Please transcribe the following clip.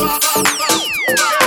Bye.